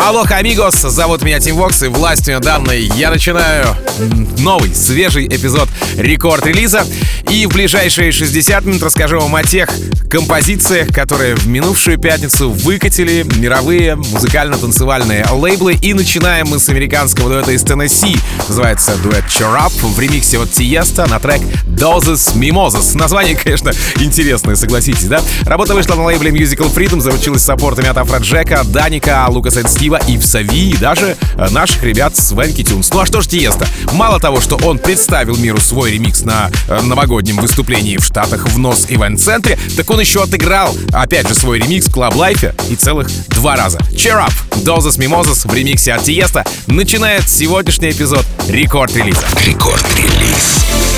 Алло, амигос, зовут меня Тим Вокс, и властью данной я начинаю новый, свежий эпизод рекорд-релиза. И в ближайшие 60 минут расскажу вам о тех композициях, которые в минувшую пятницу выкатили мировые музыкально-танцевальные лейблы. И начинаем мы с американского дуэта из Теннесси. Называется дуэт Cheer Up в ремиксе от Тиеста на трек Doses Mimosas. Название, конечно, интересное, согласитесь, да? Работа вышла на лейбле Musical Freedom, заручилась саппортами от Афроджека, Даника, Лукаса Стива и в Сави, и даже э, наших ребят с Венки Тюнс. Ну а что ж Тиеста? Мало того, что он представил миру свой ремикс на э, новогоднем выступлении в Штатах в НОС Ивент Центре, так он еще отыграл, опять же, свой ремикс в Club Life и целых два раза. Cheer Up, Doses Mimosas в ремиксе от Тиеста начинает сегодняшний эпизод рекорд-релиза. Рекорд-релиз.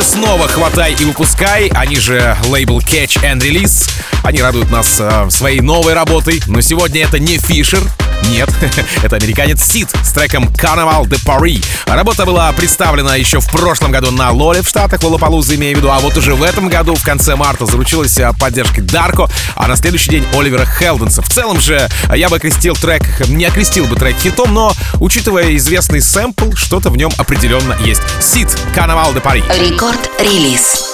Рекорд-релизе снова «Хватай и выпускай», они же лейбл Catch and Release. Они радуют нас э, своей новой работой, но сегодня это не Фишер, нет, это американец Сид с треком Carnival de Paris. Работа была представлена еще в прошлом году на Лоле в Штатах, Лолопалуза имею в виду, а вот уже в этом году, в конце марта, заручилась э, поддержкой Дарко, а на следующий день Оливера Хелденса. В целом же я бы окрестил трек, не окрестил бы трек хитом, но, учитывая известный сэмпл, что-то в нем определенно есть. Сид, Carnival de Paris. Рекорд-релиз.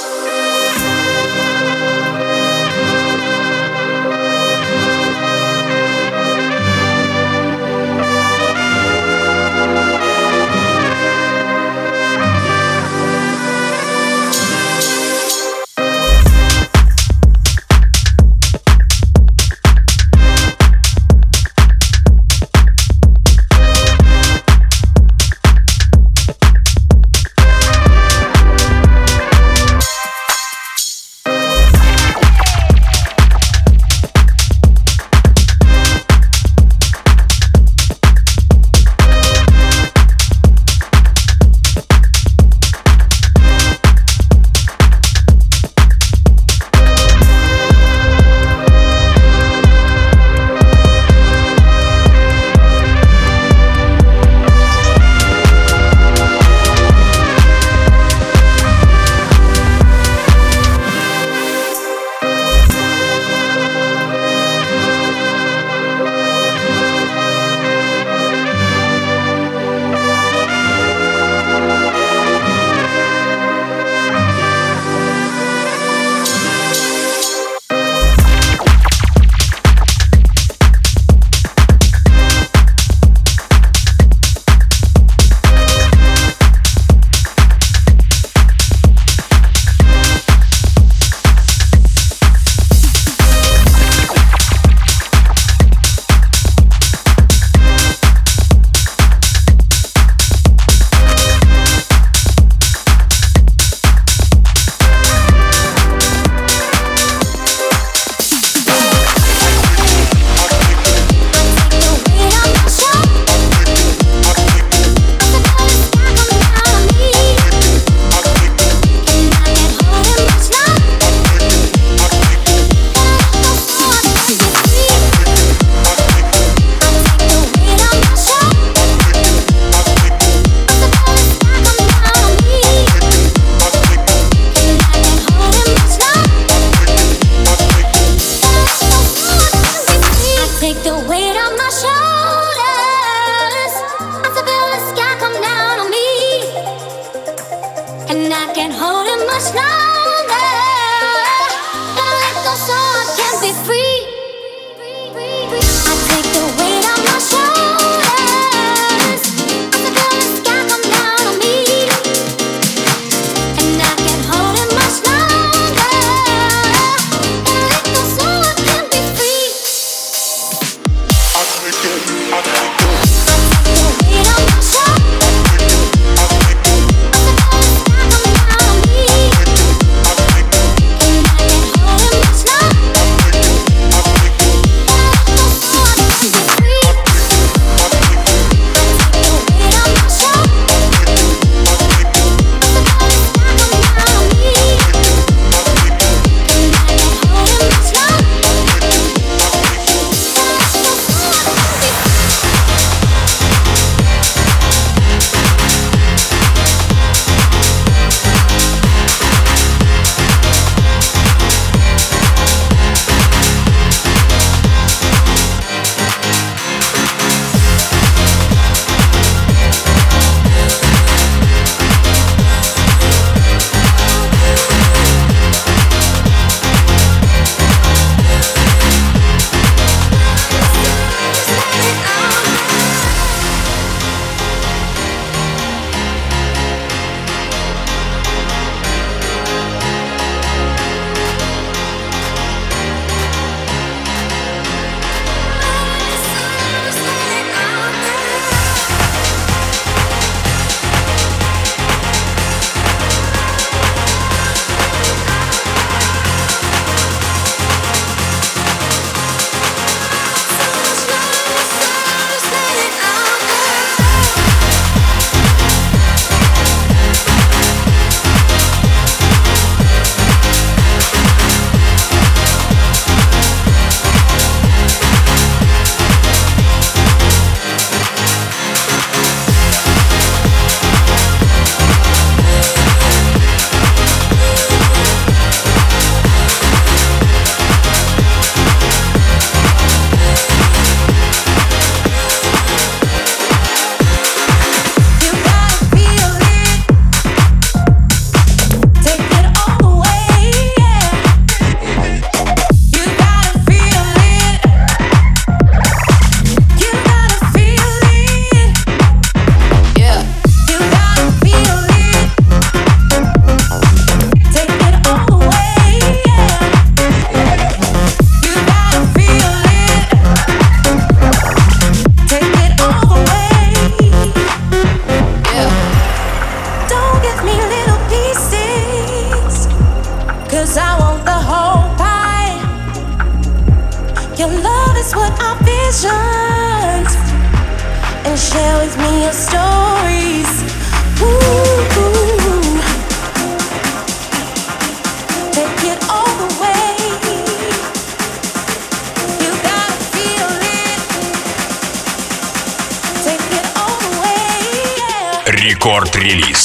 релиз.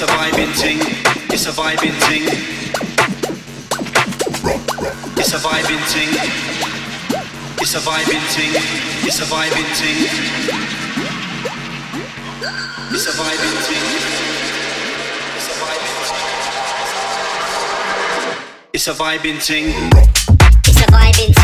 It's a vibing ting. It's a vibing ting. It's a vibing ting. It's a vibing ting. It's a vibing ting. It's a vibing ting. It's a vibing ting. It's a vibing ting.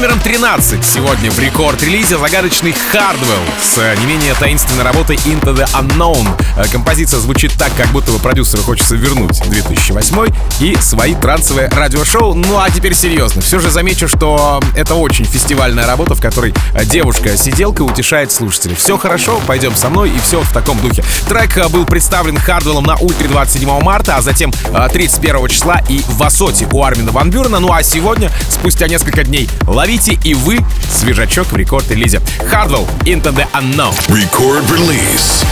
номером Под номером 13 сегодня в рекорд-релизе загадочный Hardwell с э, не менее таинственной работой Into the Unknown. Э, Композиция звучит так, как будто бы продюсеру хочется вернуть 2008 и свои трансовые радиошоу. Ну а теперь серьезно. Все же замечу, что это очень фестивальная работа, в которой э, девушка-сиделка утешает слушателей. Все хорошо, пойдем со мной и все в таком духе. Трек был представлен Хардвеллом на Ультре 27 марта, а затем э, 31 числа и в Асоте у Армина Ван Бюрена. Ну а сегодня, спустя несколько дней, ловите и вы свежачок в рекорд-релизе. Hardwell Into the Unknown. Record release.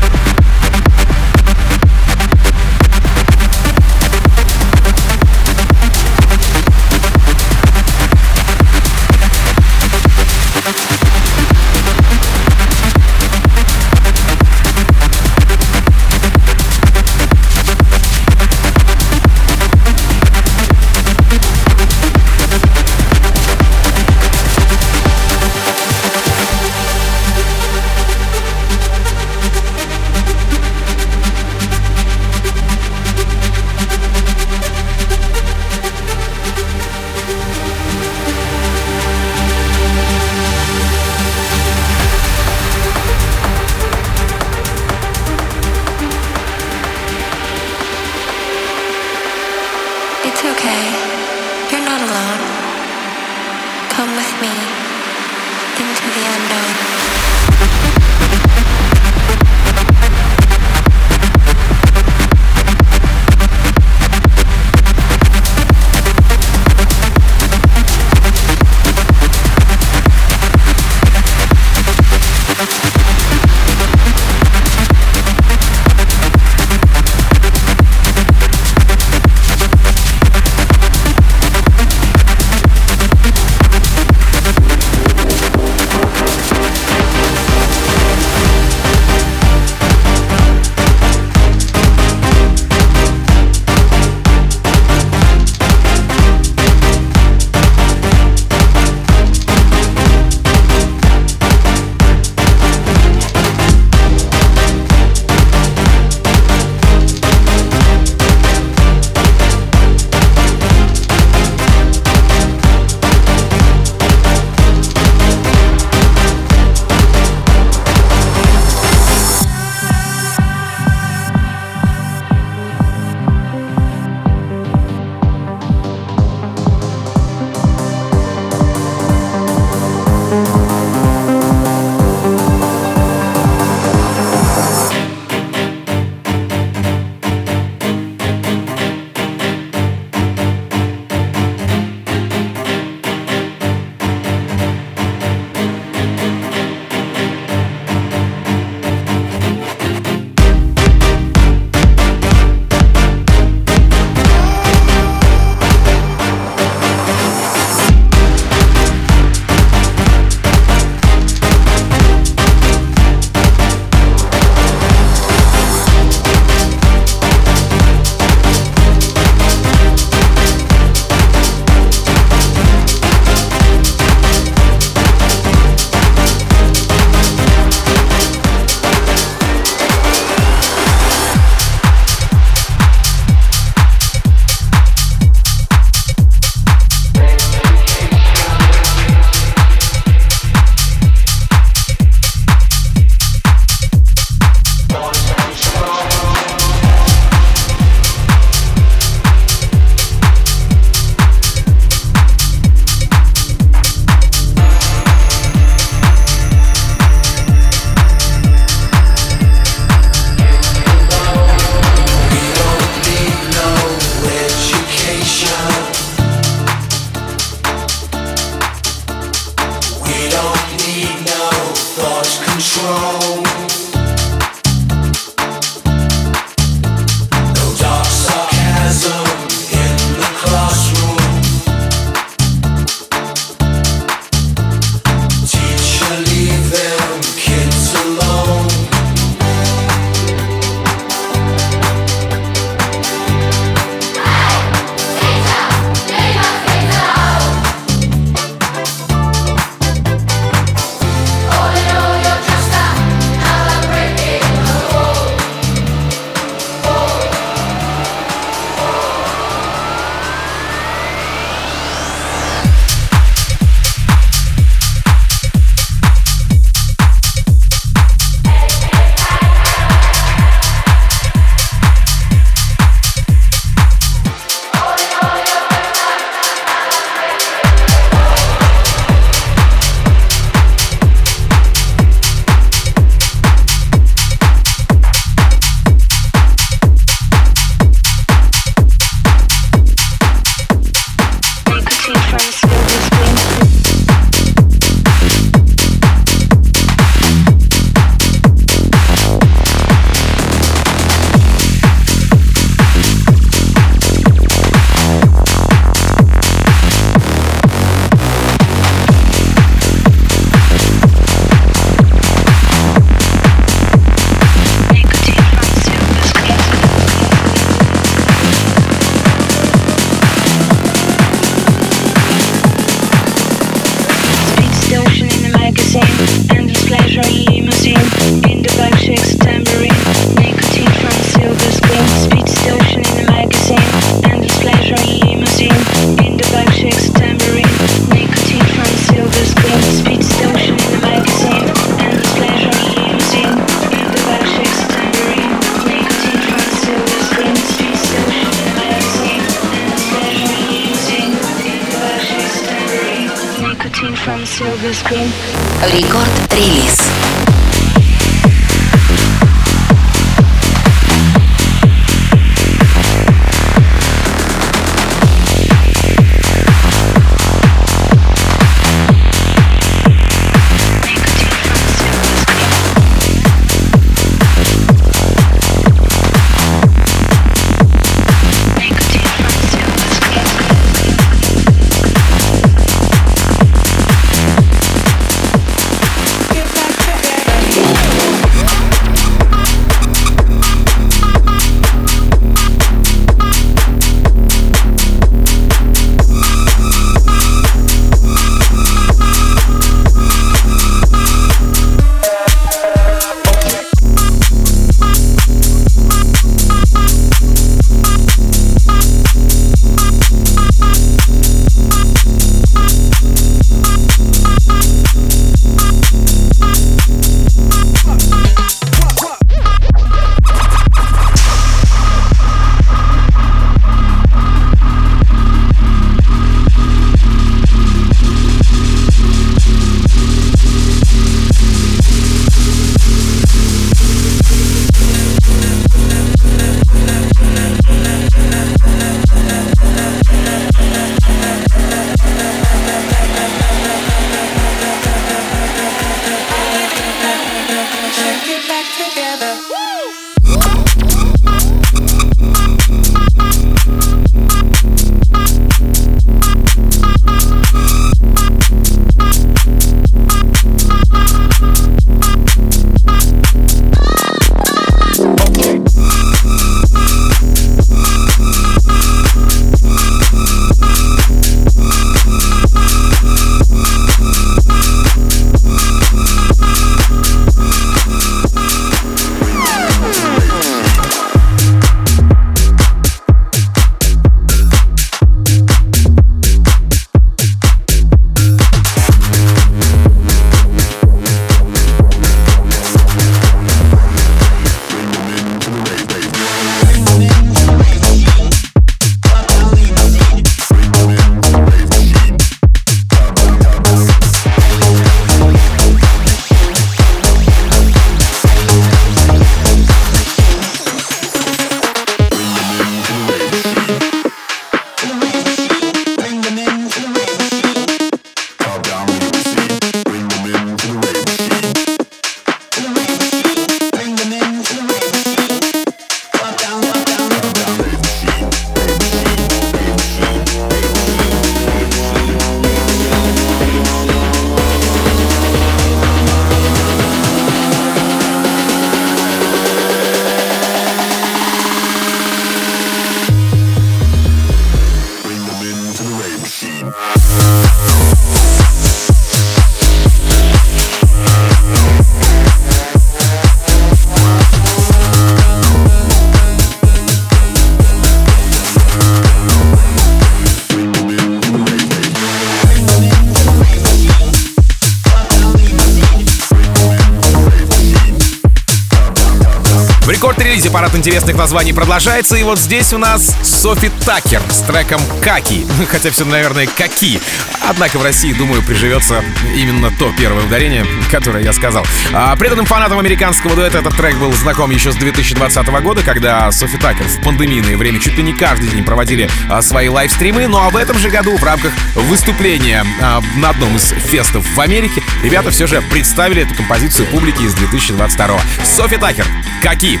Парад интересных названий продолжается, и вот здесь у нас Софи Такер с треком «Каки». Хотя все, наверное, «Каки». Однако в России, думаю, приживется именно то первое ударение, которое я сказал. А преданным фанатам американского дуэта этот трек был знаком еще с 2020 года, когда Софи Такер в пандемийное время чуть ли не каждый день проводили а, свои лайвстримы. Ну а в этом же году в рамках выступления а, на одном из фестов в Америке ребята все же представили эту композицию публике из 2022 Софи Такер «Каки»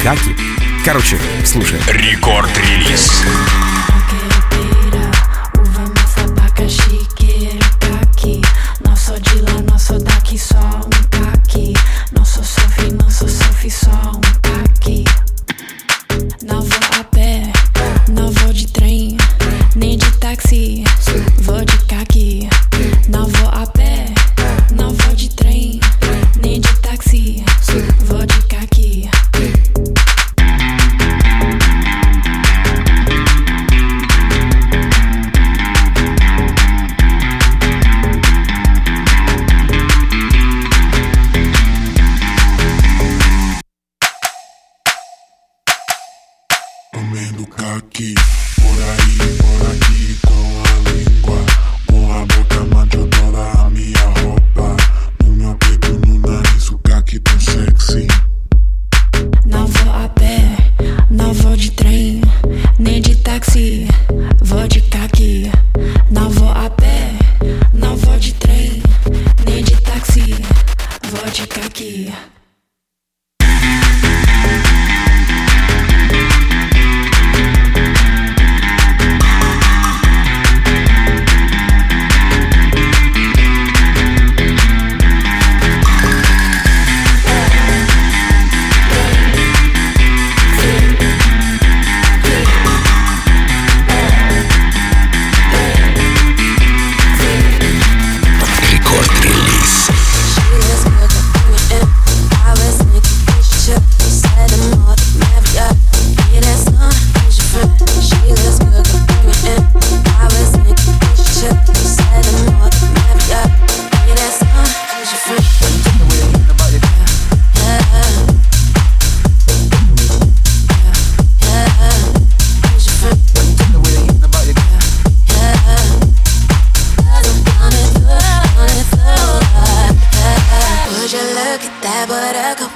или «Каки». Короче, слушай. Рекорд-релиз. Uva massa, abacaxi, queiro caqui. Não sou de lá, não sou daqui, só um caqui. Não sou Sophie, não sou Sophie, só um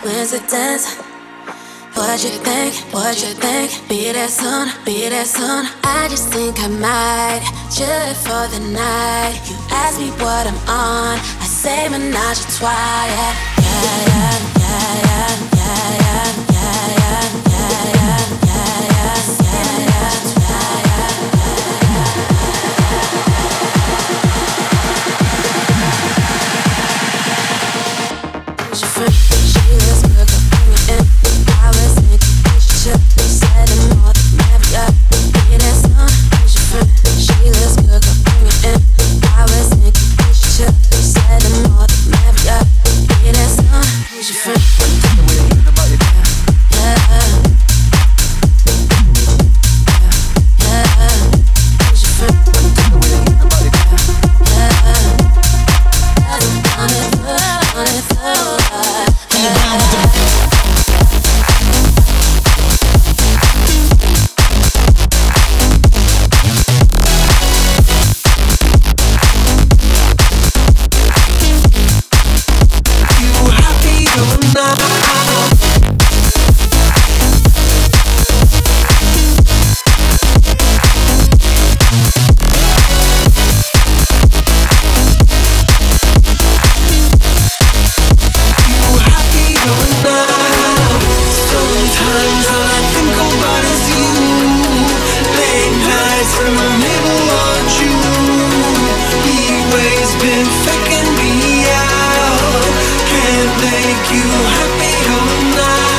Where's the dance? What you think? What you think? Be that soon, be that soon. I just think I might chill for the night. You ask me what I'm on, I say menage a trois. Yeah, yeah, yeah, yeah. yeah. Yeah. feel? make you happy all night.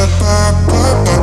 ba ba ba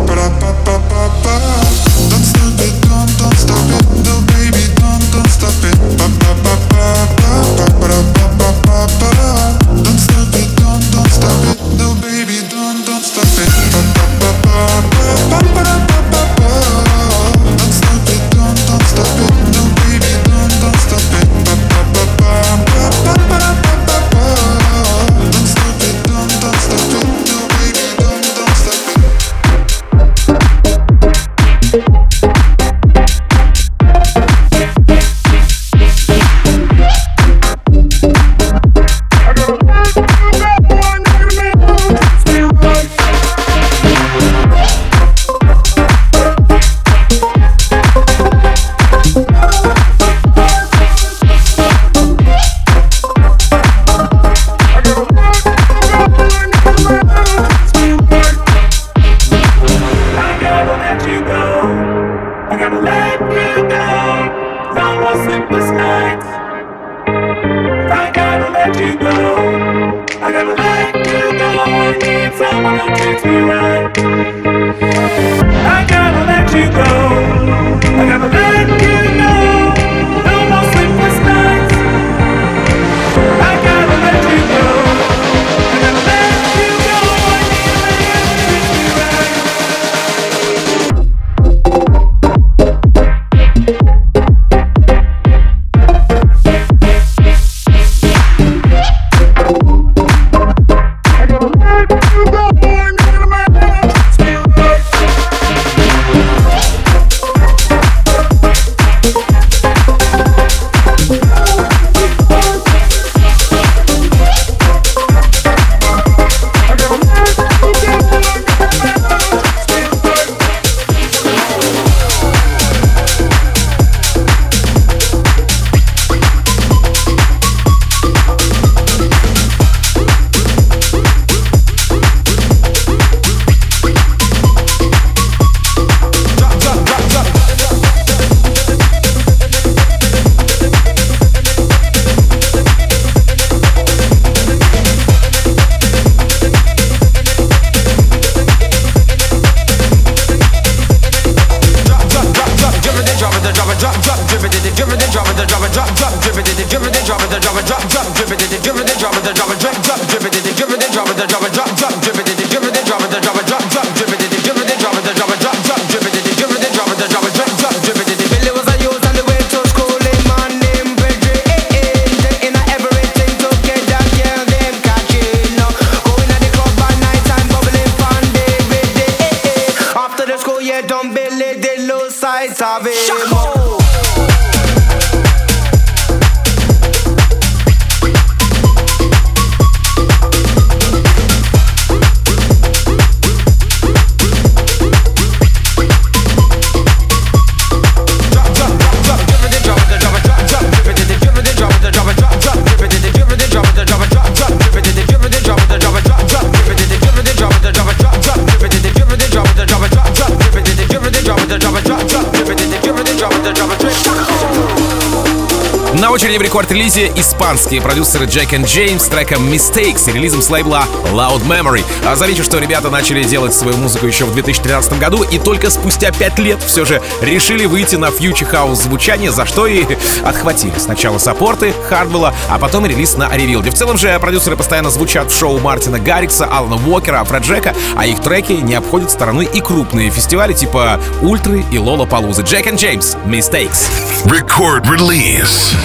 Record Release е испанские продюсеры Джек и Джеймс с треком Mistakes, релизом с лейбла Loud Memory. А замечу, что ребята начали делать свою музыку еще в 2013 году и только спустя 5 лет все же решили выйти на future house звучание, за что и отхватили сначала саппорты Хардвелла, а потом релиз на Revealed е. В целом же продюсеры постоянно звучат в шоу Мартина Гаррикса, Алана Уокера, Афроджека, а их треки не обходят стороной и крупные фестивали типа Ультры и Лоллапалузы. Джек и Джеймс, Mistakes. Record release.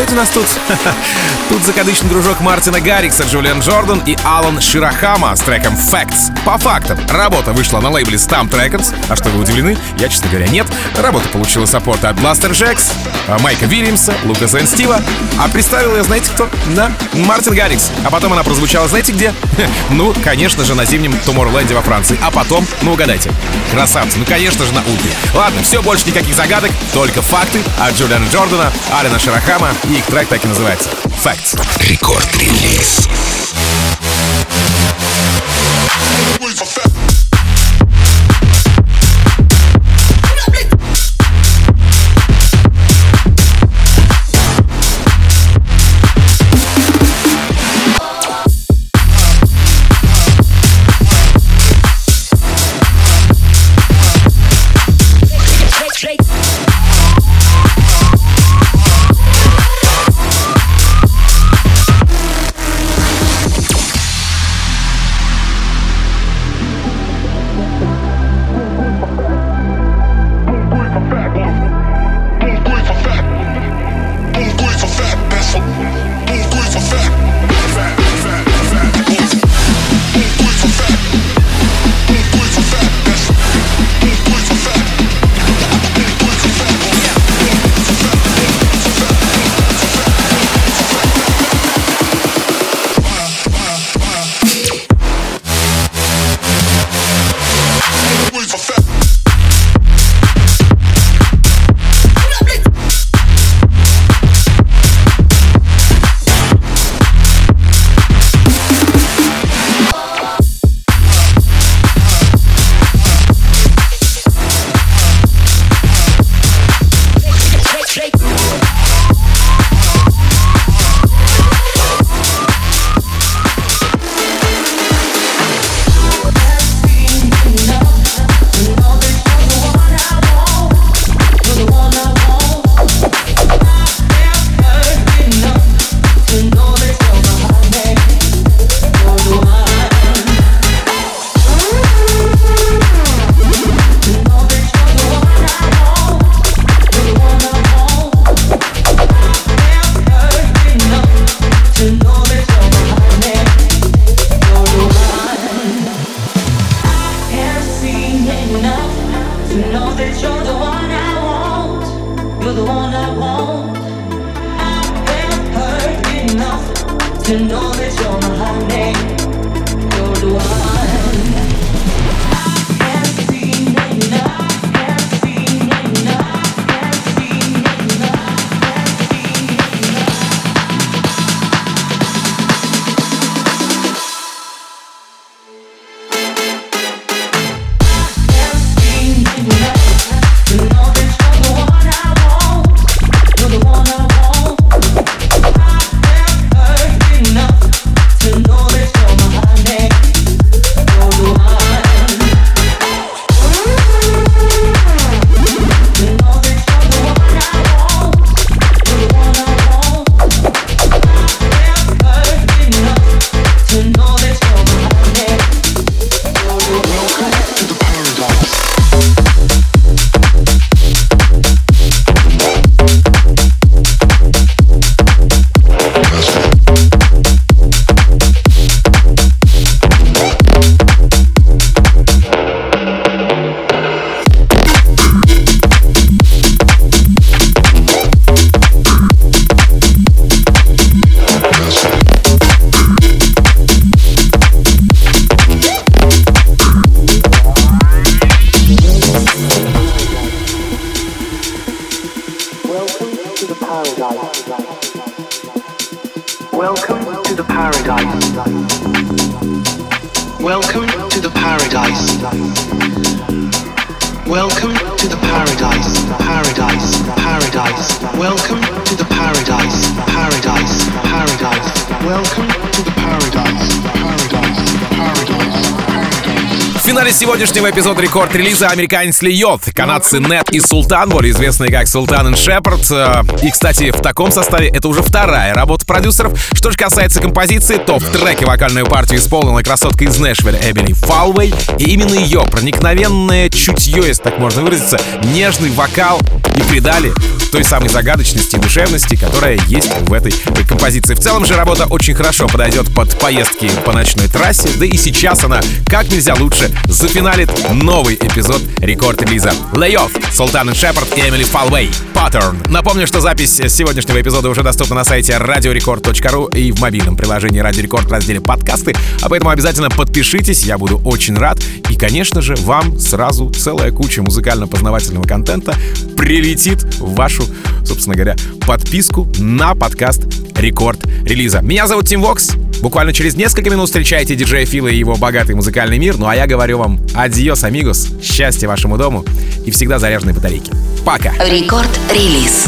Что это у нас тут? Тут закадычный дружок Мартина Гаррикса, Джулиан Джордан и Алан Ширахама с треком Facts. По фактам, работа вышла на лейбле Stamp Records. А что, вы удивлены? Я, честно говоря, нет. Работа получила саппорт от Бластер Джекс, Майка Вильямса, Лукаса и Стива. А представил я, знаете кто? Да, Мартин Гаррикс. А потом она прозвучала, знаете где? Ну, конечно же, на зимнем Туморленде во Франции. А потом, ну угадайте, красавцы, ну конечно же на Ульпе. Ладно, все, больше никаких загадок, только факты от Джулиана Джордана, Алина Шарахама, и их трек так и называется. Facts. Рекорд-релиз. Welcome финале сегодняшнего эпизода рекорд-релиза американец Льет, канадцы Нет и Султан, более известные как Султан и Шепард. Э, И, кстати, в таком составе это уже вторая работа продюсеров. Что же касается композиции, то в треке вокальную партию исполнила красотка из Нэшвилля Эбели Фалвей. И именно ее проникновенное чутье, если так можно выразиться, нежный вокал и придали той самой загадочности и душевности, которая есть в этой композиции. В целом же работа очень хорошо подойдет под поездки по ночной трассе, да и сейчас она как нельзя лучше зафиналит новый эпизод рекорд-релиза. Лей-офф, Султан Шепард и Эмили Фалвей. Паттерн. Напомню, что запись сегодняшнего эпизода уже доступна на сайте radiorecord.ru и в мобильном приложении Радио Рекорд в разделе подкасты, а поэтому обязательно подпишитесь, я буду очень рад. И, конечно же, вам сразу целая куча музыкально-познавательного контента прилетит в вашу, собственно говоря, подписку на подкаст Record Release а. Меня зовут Тим Вокс. Буквально через несколько минут встречайте диджея Фила и его богатый музыкальный мир. Ну а я говорю вам adiós, amigos, счастья вашему дому и всегда заряженной батарейки. Пока! Record Release.